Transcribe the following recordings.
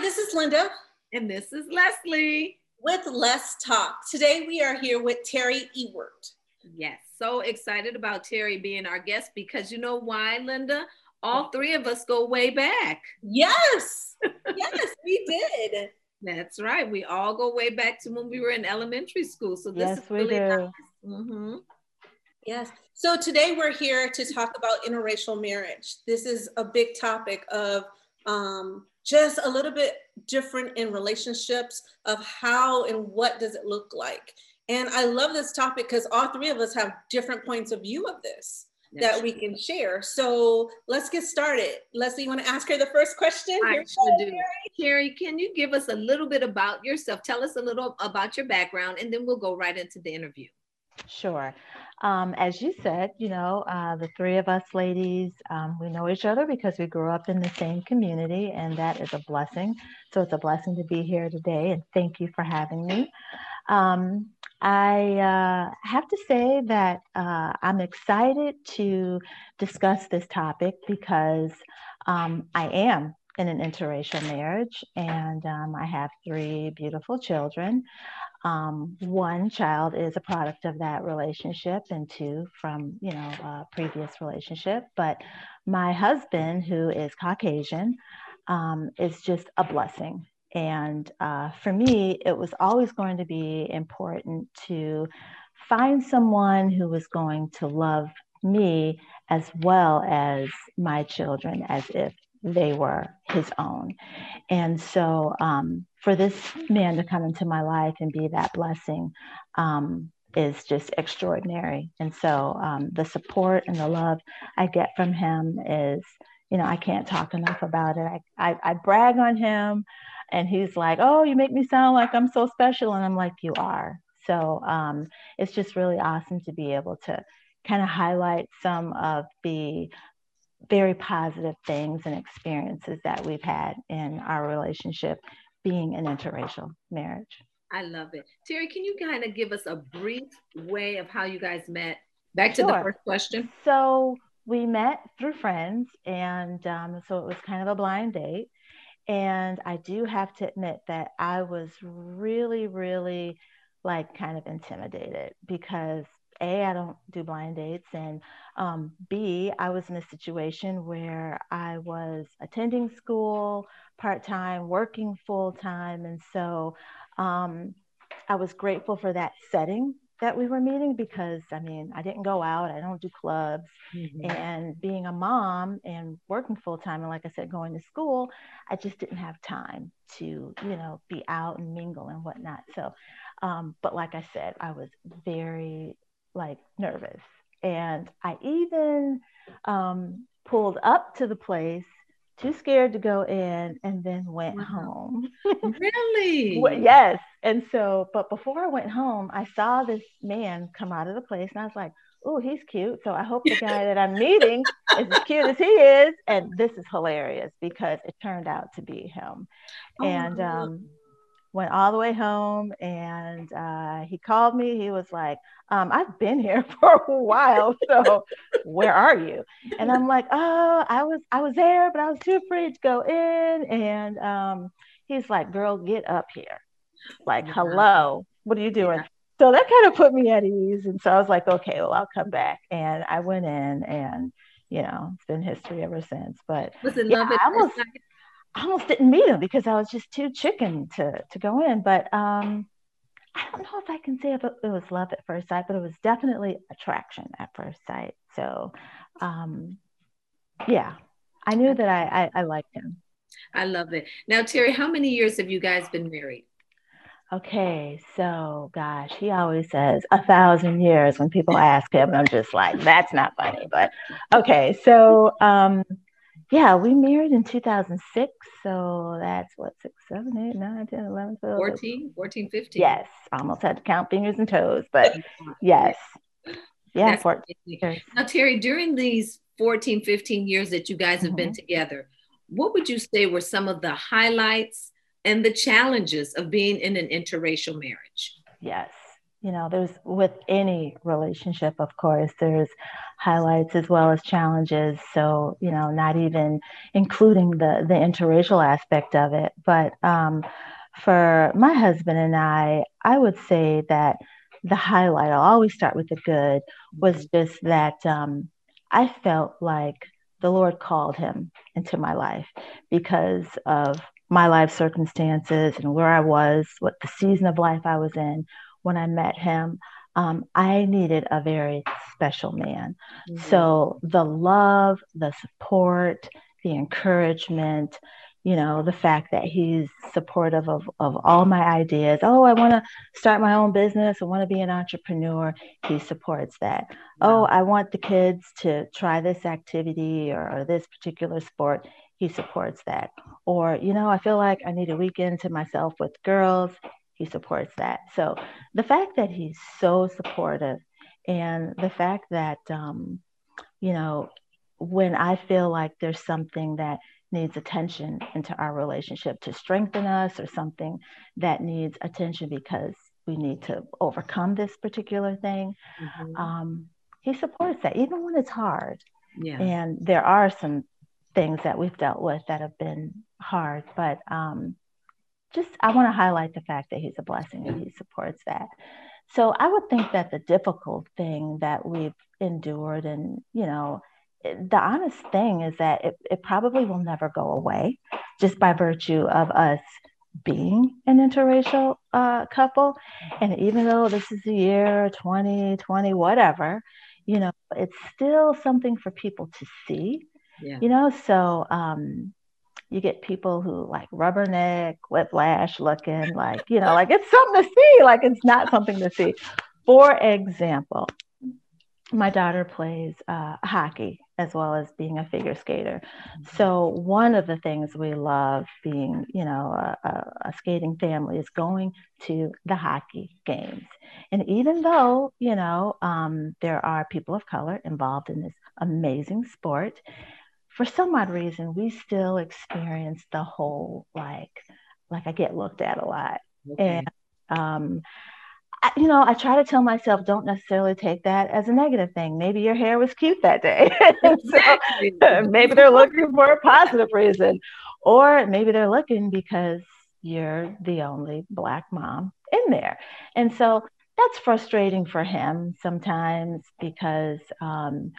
this is Linda. And this is Leslie. With Let's Talk. Today we are here with Terry Ewert. Yes, so excited about Terry being our guest because you know why, Linda? All three of us go way back. Yes, yes, we did. That's right. We all go way back to when we were in elementary school. So this yes, is really we nice. Mm-hmm. Yes. So today we're here to talk about interracial marriage. This is a big topic of um, just a little bit different in relationships of how and what does it look like. And I love this topic because all three of us have different points of view of this That's that we can share. So let's get started. Leslie, you want to ask her the first question? I Here sure do. Terry. Carrie, can you give us a little bit about yourself? Tell us a little about your background, and then we'll go right into the interview. Sure. Um, as you said, you know, uh, the three of us ladies, um, we know each other because we grew up in the same community, and that is a blessing. So it's a blessing to be here today, and thank you for having me. Um, I uh, have to say that uh, I'm excited to discuss this topic because um, I am in an interracial marriage, and um, I have three beautiful children. Um, one child is a product of that relationship, and two from you know a previous relationship. But my husband, who is Caucasian, um, is just a blessing. And uh, for me, it was always going to be important to find someone who was going to love me as well as my children, as if they were his own. And so um, for this man to come into my life and be that blessing um, is just extraordinary. And so um, the support and the love I get from him is, you know, I can't talk enough about it. I, I, I brag on him and he's like, oh, you make me sound like I'm so special. And I'm like, you are. So um, it's just really awesome to be able to kind of highlight some of the very positive things and experiences that we've had in our relationship being an interracial marriage. I love it. Terry, can you kind of give us a brief way of how you guys met? Back to the first question. So we met through friends, and um, so it was kind of a blind date. And I do have to admit that I was really, really like kind of intimidated because A, I don't do blind dates, and um, B, I was in a situation where I was attending school part time, working full time. And so um, I was grateful for that setting that we were meeting because I mean, I didn't go out, I don't do clubs. And being a mom and working full time, and like I said, going to school, I just didn't have time to, you know, be out and mingle and whatnot. So, um, but like I said, I was very like nervous. And I even um, pulled up to the place, too scared to go in, and then went Wow. home. Really? Well, yes. And so, but before I went home, I saw this man come out of the place, and I was like, "Oh, he's cute." So I hope the guy that I'm meeting is as cute as he is. And this is hilarious because it turned out to be him. Oh, and um, went all the way home, and uh, he called me. He was like, um, "I've been here for a while, so where are you?" And I'm like, "Oh, I was, I was there, but I was too afraid to go in." And um, he's like, "Girl, get up here." like Wow. hello what are you doing Yeah. so that kind of put me at ease and so i was like okay well i'll come back and i went in and you know it's been history ever since but Yeah, love I almost-? I almost didn't meet him because i was just too chicken to to go in but um i don't know if i can say if it, it was love at first sight but it was definitely attraction at first sight so um yeah i knew that i i, I liked him I love it. Now, Terry, how many years have you guys been married? Okay, so gosh, he always says a thousand years when people ask him. and I'm just like, that's not funny. But okay, so um, yeah, we married in 2006. So that's what, six, seven, eight, nine, 10, 11, 12. 14, 14, 15? Yes, almost had to count fingers and toes, but yes. Yeah, That's 14 Now, Terry, during these 14, 15 years that you guys have been mm-hmm. together, what would you say were some of the highlights and the challenges of being in an interracial marriage? Yes. You know, there's with any relationship, of course, there's highlights as well as challenges. So, you know, not even including the the interracial aspect of it. But um, for my husband and I, I would say that the highlight, I'll always start with the good, was mm-hmm. just that um, I felt like the Lord called him into my life because of my life circumstances and where I was, what the season of life I was in when I met him. Um, I needed a very special man. Mm-hmm. So the love, the support, the encouragement, you know, the fact that he's supportive of, of all my ideas. Oh, I want to start my own business. I want to be an entrepreneur. He supports that. Oh, I want the kids to try this activity or, or this particular sport. He supports that. Or, you know, I feel like I need a weekend to myself with girls. He supports that. So the fact that he's so supportive and the fact that, um, you know, when I feel like there's something that needs attention into our relationship to strengthen us or something that needs attention because we need to overcome this particular thing mm-hmm. um, he supports that even when it's hard yeah. and there are some things that we've dealt with that have been hard but um, just i want to highlight the fact that he's a blessing and he supports that so i would think that the difficult thing that we've endured and you know the honest thing is that it, it probably will never go away just by virtue of us being an interracial uh, couple. And even though this is the year 2020, whatever, you know, it's still something for people to see, yeah. you know. So um, you get people who like rubberneck, whiplash looking, like, you know, like it's something to see, like it's not something to see. For example, my daughter plays uh, hockey as well as being a figure skater. So one of the things we love being, you know, a, a, a, skating family is going to the hockey games. And even though, you know, um, there are people of color involved in this amazing sport, for some odd reason, we still experience the whole like, like I get looked at a lot. Okay. And um, I, you know, I try to tell myself, don't necessarily take that as a negative thing. Maybe your hair was cute that day. so maybe they're looking for a positive reason. Or maybe they're looking because you're the only Black mom in there. And so that's frustrating for him sometimes because um,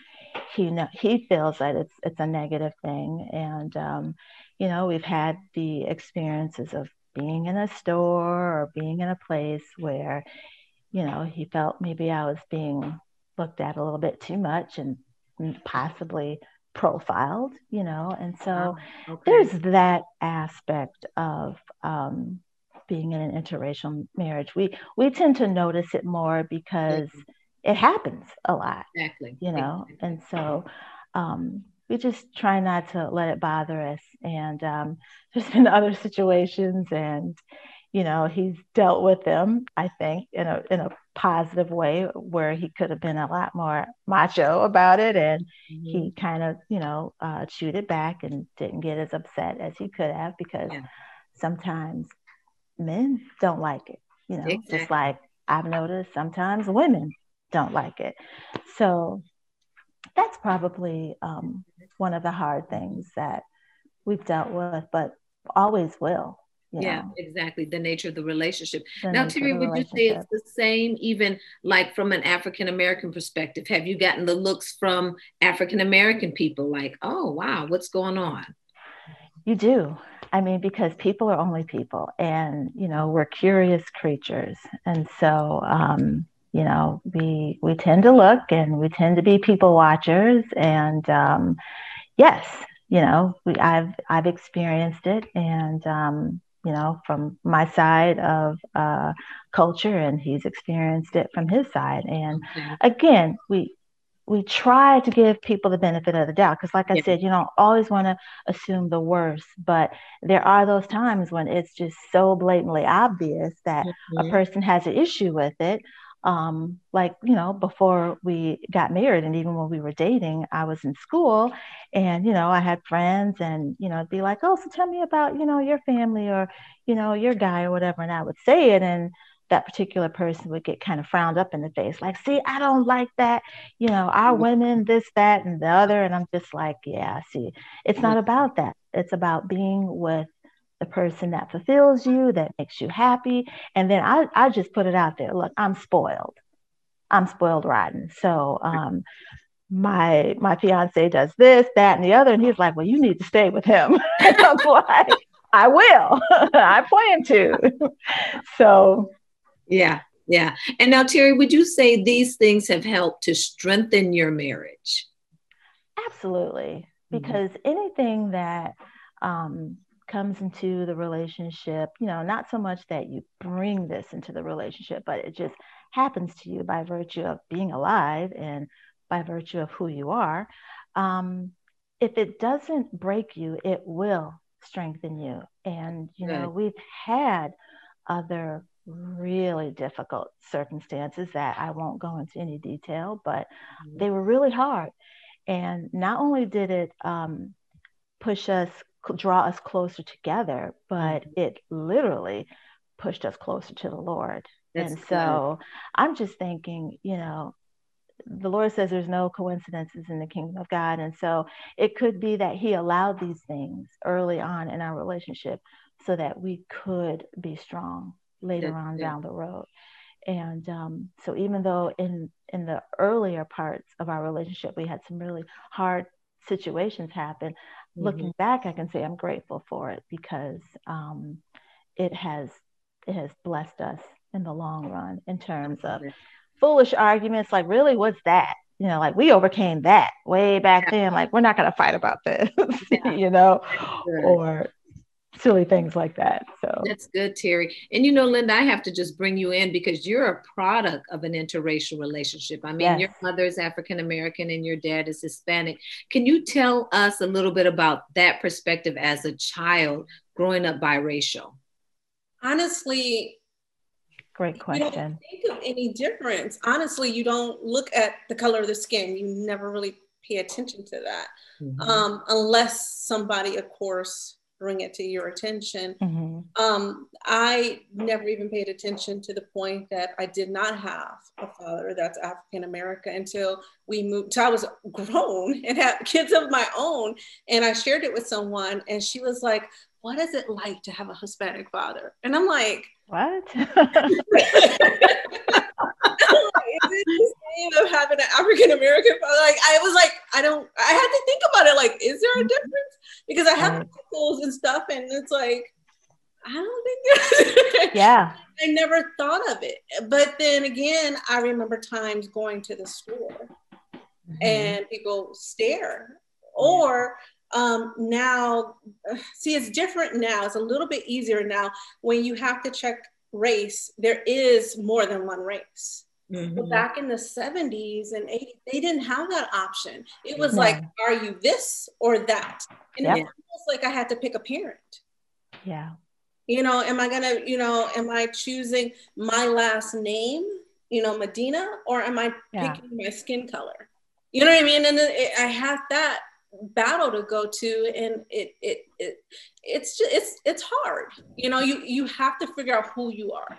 he know, he feels that it's it's a negative thing. And um, you know, we've had the experiences of being in a store or being in a place where, you know, he felt maybe I was being looked at a little bit too much and possibly profiled, you know, and so oh, okay. there's that aspect of um, being in an interracial marriage. We we tend to notice it more because it happens a lot, exactly, you know, exactly. and so um, we just try not to let it bother us. And um, there's been other situations, and you know, he's dealt with them. I think in a in a positive way, where he could have been a lot more macho about it, and mm-hmm. he kind of you know uh, chewed it back and didn't get as upset as he could have because yeah. sometimes men don't like it. You know, exactly. just like I've noticed sometimes women don't like it. So that's probably um, one of the hard things that we've dealt with, but always will. yeah, know? exactly. The nature of the relationship. The now, Terry, would you say it's the same, even like from an African American perspective? Have you gotten the looks from African American people like, oh, wow, what's going on? You do. I mean, because people are only people, and you know, we're curious creatures, and so um, you know we we tend to look and we tend to be people watchers and um, yes you know we, i've i've experienced it and um, you know from my side of uh, culture and he's experienced it from his side and okay. again we we try to give people the benefit of the doubt because like i yeah. said you don't always want to assume the worst but there are those times when it's just so blatantly obvious that mm-hmm. a person has an issue with it um, like you know before we got married and even when we were dating i was in school and you know i had friends and you know be like oh so tell me about you know your family or you know your guy or whatever and i would say it and that particular person would get kind of frowned up in the face, like, see, I don't like that. You know, our mm-hmm. women, this, that, and the other. And I'm just like, yeah, see, it's not about that. It's about being with the person that fulfills you, that makes you happy. And then I, I just put it out there. Look, I'm spoiled. I'm spoiled rotten. So um, my my fiance does this, that, and the other, and he's like, "Well, you need to stay with him." I'm like, "I will. I plan to." so, yeah, yeah. And now, Terry, would you say these things have helped to strengthen your marriage? Absolutely, mm-hmm. because mm-hmm. anything that um, comes into the relationship, you know, not so much that you bring this into the relationship, but it just happens to you by virtue of being alive and by virtue of who you are, um, if it doesn't break you, it will strengthen you. And, you know, we've had other really difficult circumstances that I won't go into any detail, but mm-hmm. they were really hard. And not only did it um, push us, draw us closer together, but mm-hmm. it literally pushed us closer to the Lord. That's and so good. I'm just thinking, you know, the Lord says there's no coincidences in the kingdom of God. And so it could be that He allowed these things early on in our relationship so that we could be strong later yeah, on yeah. down the road. And um, so even though in in the earlier parts of our relationship we had some really hard situations happen, mm-hmm. looking back, I can say I'm grateful for it because um, it has it has blessed us in the long run in terms of foolish arguments like really what's that you know like we overcame that way back yeah. then like we're not going to fight about this yeah. you know or silly things like that so that's good terry and you know linda i have to just bring you in because you're a product of an interracial relationship i mean yes. your mother is african american and your dad is hispanic can you tell us a little bit about that perspective as a child growing up biracial honestly Great question. think of any difference. Honestly, you don't look at the color of the skin. You never really pay attention to that, mm-hmm. um, unless somebody, of course, bring it to your attention. Mm-hmm. Um, I never even paid attention to the point that I did not have a father that's African American until we moved. So I was grown and had kids of my own, and I shared it with someone, and she was like, "What is it like to have a Hispanic father?" And I'm like what? of having an African American like I was like I don't I had to think about it like is there a mm-hmm. difference because I have uncles and stuff and it's like I don't think yeah I never thought of it but then again I remember times going to the store mm-hmm. and people stare or um, now, see, it's different now. It's a little bit easier now when you have to check race. There is more than one race. Mm-hmm. back in the 70s and 80s, they didn't have that option. It was no. like, are you this or that? And yep. it was like I had to pick a parent. Yeah. You know, am I gonna, you know, am I choosing my last name, you know, Medina, or am I yeah. picking my skin color? You know what I mean? And it, I had that battle to go to and it it, it it's just it's it's hard you know you you have to figure out who you are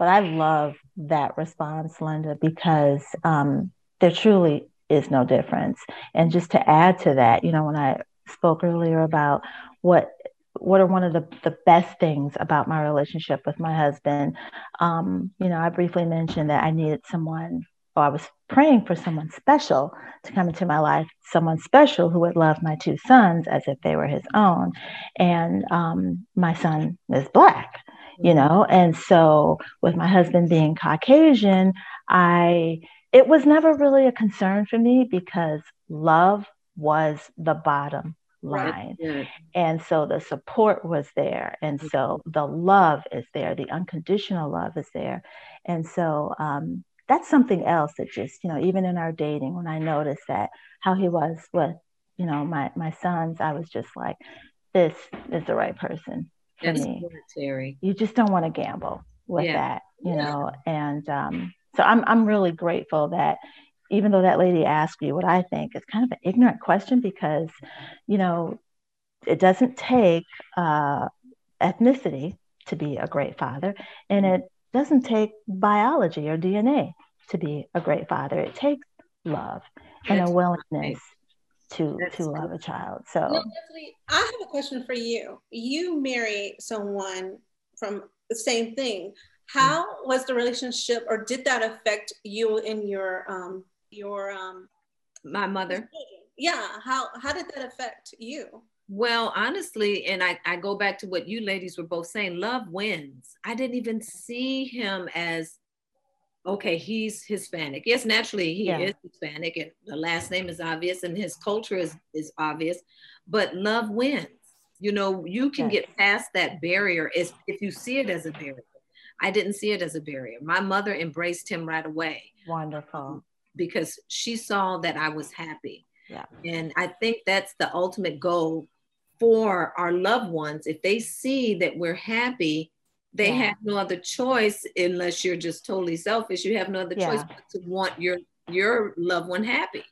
but i love that response linda because um there truly is no difference and just to add to that you know when i spoke earlier about what what are one of the, the best things about my relationship with my husband um, you know i briefly mentioned that i needed someone or I was praying for someone special to come into my life, someone special who would love my two sons as if they were his own. And um, my son is black, you know, and so with my husband being Caucasian, I it was never really a concern for me because love was the bottom line. Right. And so the support was there. And so the love is there. The unconditional love is there. And so um, that's something else that just, you know, even in our dating, when I noticed that how he was with, you know, my my sons, I was just like, this is the right person that's. Terry. You just don't want to gamble with yeah. that, you yeah. know. And um, so I'm I'm really grateful that even though that lady asked you what I think, it's kind of an ignorant question because, you know, it doesn't take uh, ethnicity to be a great father, and it doesn't take biology or DNA to be a great father. It takes love and a willingness to That's to love a child. So no, I have a question for you. You marry someone from the same thing. How was the relationship, or did that affect you in your um your um my mother? Yeah. How how did that affect you? Well, honestly, and I, I go back to what you ladies were both saying love wins. I didn't even see him as, okay, he's Hispanic. Yes, naturally, he yeah. is Hispanic, and the last name is obvious, and his culture is, is obvious, but love wins. You know, you can yes. get past that barrier if, if you see it as a barrier. I didn't see it as a barrier. My mother embraced him right away. Wonderful. Mm, because she saw that I was happy. Yeah. And I think that's the ultimate goal for our loved ones, if they see that we're happy, they yeah. have no other choice unless you're just totally selfish. You have no other yeah. choice but to want your your loved one happy.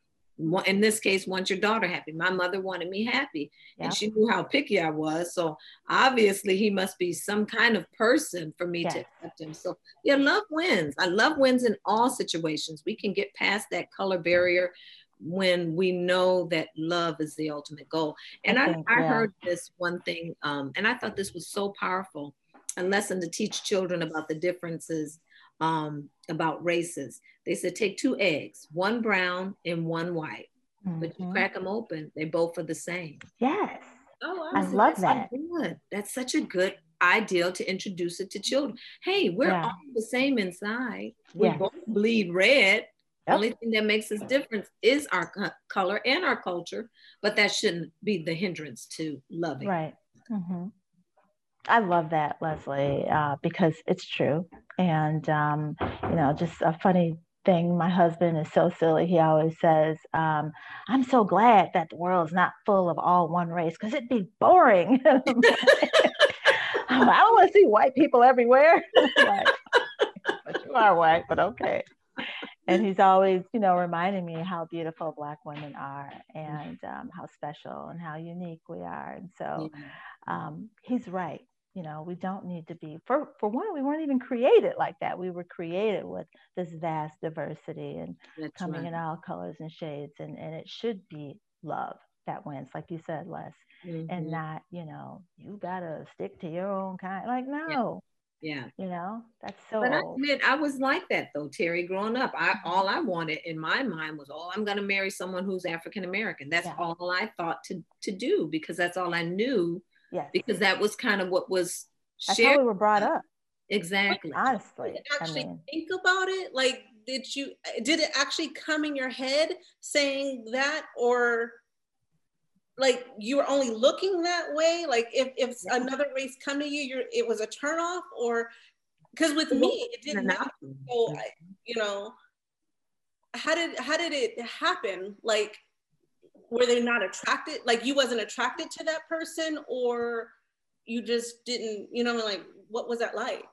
In this case, want your daughter happy. My mother wanted me happy, yeah. and she knew how picky I was. So obviously, he must be some kind of person for me to accept him. So yeah, love wins. I love wins in all situations. We can get past that color barrier when we know that love is the ultimate goal. And I, think, I, I heard this one thing, um, and I thought this was so powerful a lesson to teach children about the differences um, about races. They said, take two eggs, one brown and one white, mm-hmm. but you mm-hmm. crack them open, they both are the same. Yes. Oh, I, I love that. Good. That's such a good ideal to introduce it to children. Hey, we're yeah. all the same inside. We both bleed red. Yep. Only thing that makes us different is our color and our culture, but that shouldn't be the hindrance to loving. Right. Mm-hmm. I love that, Leslie, uh, because it's true. And, um, you know, just a funny thing. My husband is so silly. He always says, um, I'm so glad that the world's not full of all one race because it'd be boring. I don't want to see white people everywhere. like, but you are white, but okay and he's always, you know, reminding me how beautiful Black women are and um, how special and how unique we are. And so um, he's right. You know, we don't need to be, for, for one, we weren't even created like that. We were created with this vast diversity and That's coming right. in all colors and shades. And, and it should be love that wins, like you said, Les, mm-hmm. and not, you know, you got to stick to your own kind. Like, no, yeah. You know, that's so. But I admit, I was like that though, Terry. Growing up, I mm-hmm. all I wanted in my mind was, oh, I'm going to marry someone who's African American. That's yeah. all I thought to to do because that's all I knew. Yes. Because that was kind of what was that's shared. how we were brought up. Exactly. Honestly, actually I mean, think about it. Like, did you did it actually come in your head saying that, or like you were only looking that way like if, if yeah. another race come to you you're it was a turnoff or because with me it didn't happen so I, you know how did how did it happen like were they not attracted like you wasn't attracted to that person or you just didn't you know like what was that like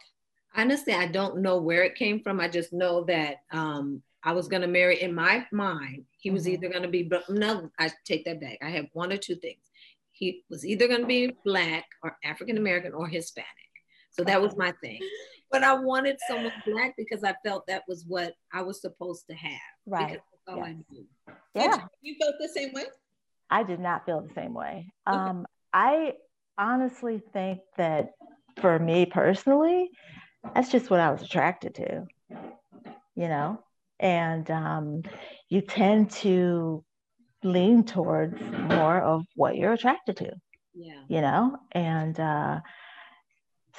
honestly i don't know where it came from i just know that um I was going to marry in my mind. He was mm-hmm. either going to be, no, I take that back. I have one or two things. He was either going to be black or African American or Hispanic. So that was my thing. But I wanted someone black because I felt that was what I was supposed to have. Right. Yes. Yeah. You felt the same way? I did not feel the same way. Okay. Um, I honestly think that for me personally, that's just what I was attracted to. You know, and um, you tend to lean towards more of what you're attracted to yeah you know and uh,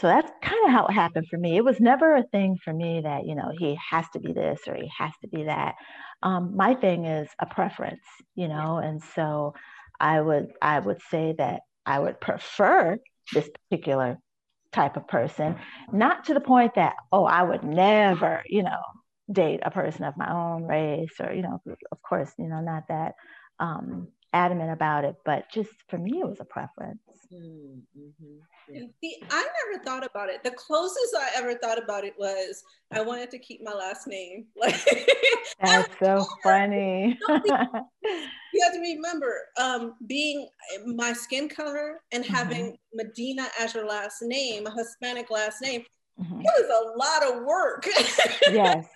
so that's kind of how it happened for me. It was never a thing for me that you know he has to be this or he has to be that. Um, my thing is a preference you know and so i would i would say that i would prefer this particular type of person not to the point that oh i would never you know date a person of my own race or you know of course you know not that um adamant about it but just for me it was a preference mm-hmm. yeah. See, I never thought about it. The closest I ever thought about it was I wanted to keep my last name. Like that's so funny. you have to remember um, being my skin color and having mm-hmm. Medina as your last name, a Hispanic last name mm-hmm. it was a lot of work. yes.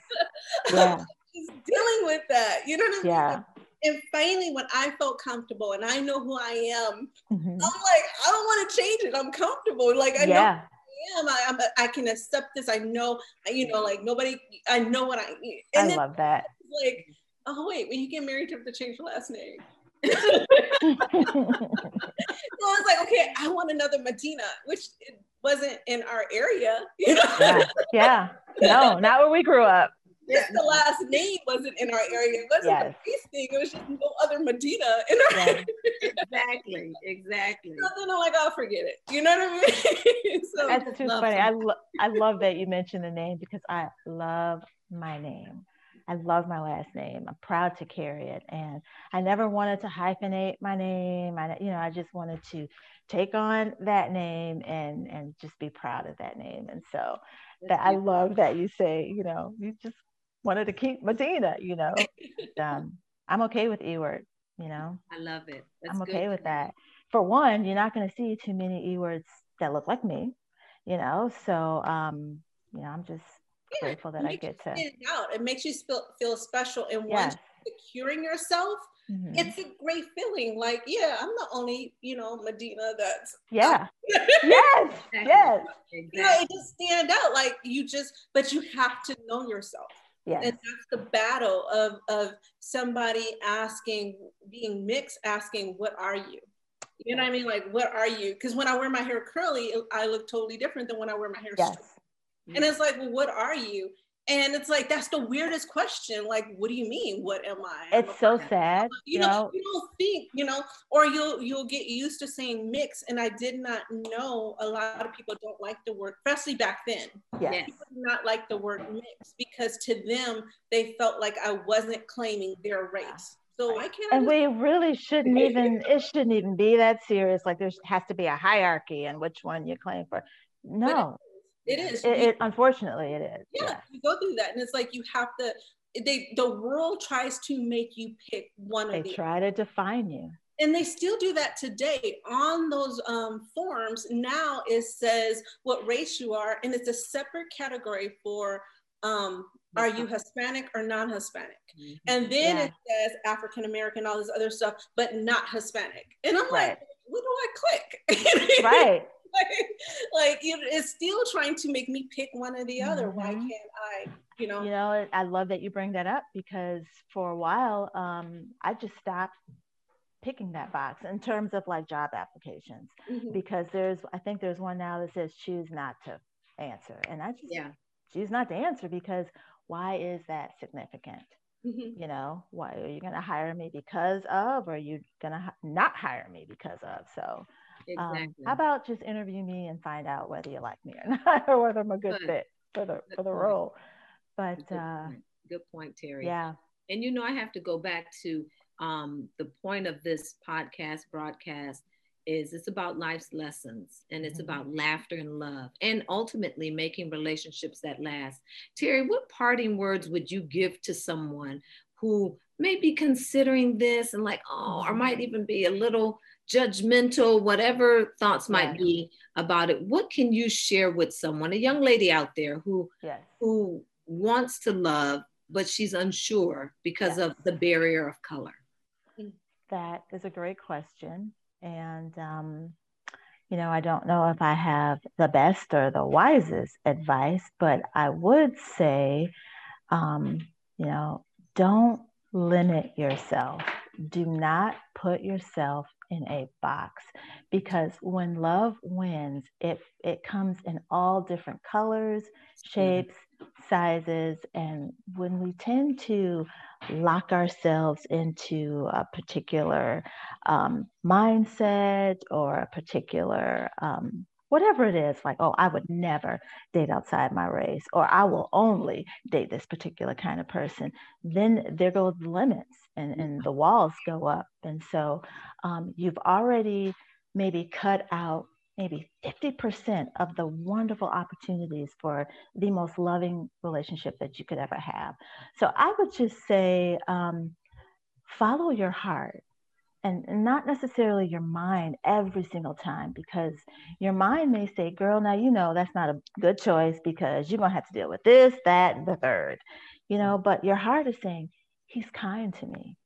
Yeah. Just dealing with that. You know what I mean? Yeah. And finally, when I felt comfortable and I know who I am, mm-hmm. I'm like, I don't want to change it. I'm comfortable. Like I yeah. know am. I, I'm, I can accept this. I know, you know, like nobody, I know what I, and I then, love that. Like, oh wait, when you get married, you have to change your last name. so I was like, okay, I want another Medina, which wasn't in our area. You know? yeah. yeah. No, not where we grew up. The last name wasn't in our area. It wasn't yes. the thing. It was just no other Medina in our yeah. area. Exactly. Exactly. So then I'm like, I'll forget it. You know what I mean? so That's too funny. I, lo- I love that you mentioned the name because I love my name. I love my last name. I'm proud to carry it. And I never wanted to hyphenate my name. I, you know, I just wanted to take on that name and, and just be proud of that name. And so that I love that you say, you know, you just wanted to keep Medina, you know. um, I'm okay with Ewert, you know. I love it. That's I'm okay with that. For one, you're not going to see too many Ewerts that look like me, you know. So, um, you know, I'm just yeah, grateful that I get to. It out. It makes you feel feel special, and yes. once securing yourself, mm-hmm. it's a great feeling. Like, yeah, I'm the only, you know, Medina that's yeah, yes, yes. Exactly. You know, it just stand out. Like you just, but you have to know yourself. Yes. And that's the battle of of somebody asking, being mixed, asking, "What are you?" You know what I mean? Like, what are you? Because when I wear my hair curly, I look totally different than when I wear my hair yes. straight. And it's like, well, what are you? And it's like that's the weirdest question. Like, what do you mean? What am I? It's so sad. You, you know, know, you don't think, you know, or you'll you'll get used to saying mix. And I did not know a lot of people don't like the word, especially back then. Yes. People did not like the word mix because to them they felt like I wasn't claiming their race. So I can't. And we really shouldn't even. it shouldn't even be that serious. Like there has to be a hierarchy and which one you claim for. No, it is. It, it, unfortunately, it is. Yeah, yeah, you go through that, and it's like you have to. They the world tries to make you pick one they of the. try to define you. And they still do that today on those um, forms. Now it says what race you are, and it's a separate category for um, are you Hispanic or non-Hispanic? Mm-hmm. And then yeah. it says African American, all this other stuff, but not Hispanic. And I'm right. like, where do I click? right. like, know, it's still trying to make me pick one or the other. Mm-hmm. Why can't I, you know? You know, I love that you bring that up because for a while, um, I just stopped picking that box in terms of like job applications mm-hmm. because there's, I think there's one now that says choose not to answer, and I just yeah. choose not to answer because why is that significant? Mm-hmm. You know, why are you going to hire me because of, or are you going to not hire me because of? So Exactly. Um, how about just interview me and find out whether you like me or not, or whether I'm a good, good. fit for the good for the point. role. But good, uh, point. good point, Terry. Yeah. And you know, I have to go back to um, the point of this podcast broadcast is it's about life's lessons and it's mm-hmm. about laughter and love and ultimately making relationships that last. Terry, what parting words would you give to someone who may be considering this and like, oh, or might mm-hmm. even be a little judgmental, whatever thoughts might be about it, what can you share with someone, a young lady out there who yes. who wants to love, but she's unsure because yes. of the barrier of color? That is a great question. And um, you know, I don't know if I have the best or the wisest advice, but I would say, um, you know, don't limit yourself. Do not put yourself in a box because when love wins, it it comes in all different colors, shapes, sizes, and when we tend to lock ourselves into a particular um, mindset or a particular um, whatever it is, like, oh, I would never date outside my race, or I will only date this particular kind of person, then there go the limits and, and the walls go up. And so um, you've already maybe cut out maybe 50% of the wonderful opportunities for the most loving relationship that you could ever have. So I would just say, um, follow your heart and, and not necessarily your mind every single time because your mind may say girl now you know that's not a good choice because you're going to have to deal with this that and the third you know but your heart is saying he's kind to me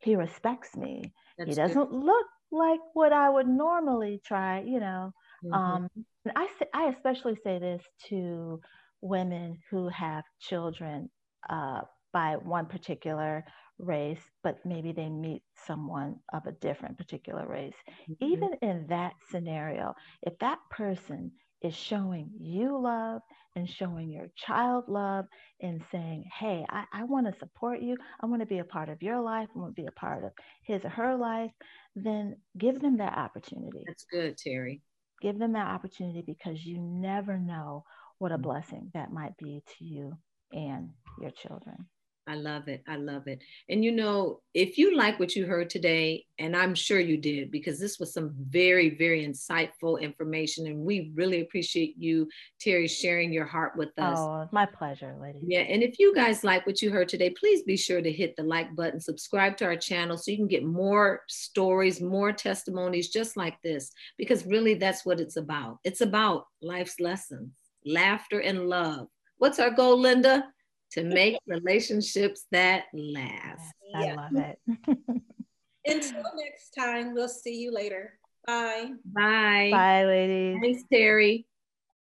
he respects me that's he doesn't good. look like what i would normally try you know mm-hmm. um and i say, i especially say this to women who have children uh, by one particular race, but maybe they meet someone of a different particular race. Mm-hmm. Even in that scenario, if that person is showing you love and showing your child love and saying, Hey, I, I want to support you. I want to be a part of your life. I want to be a part of his or her life. Then give them that opportunity. That's good, Terry. Give them that opportunity because you never know what a mm-hmm. blessing that might be to you and your children. I love it. I love it. And you know, if you like what you heard today, and I'm sure you did, because this was some very, very insightful information. And we really appreciate you, Terry, sharing your heart with us. Oh, my pleasure, lady. Yeah. And if you guys like what you heard today, please be sure to hit the like button, subscribe to our channel so you can get more stories, more testimonies just like this, because really that's what it's about. It's about life's lessons, laughter, and love. What's our goal, Linda? To make relationships that last. I yeah. love it. Until next time, we'll see you later. Bye. Bye. Bye, ladies. Thanks, Terry.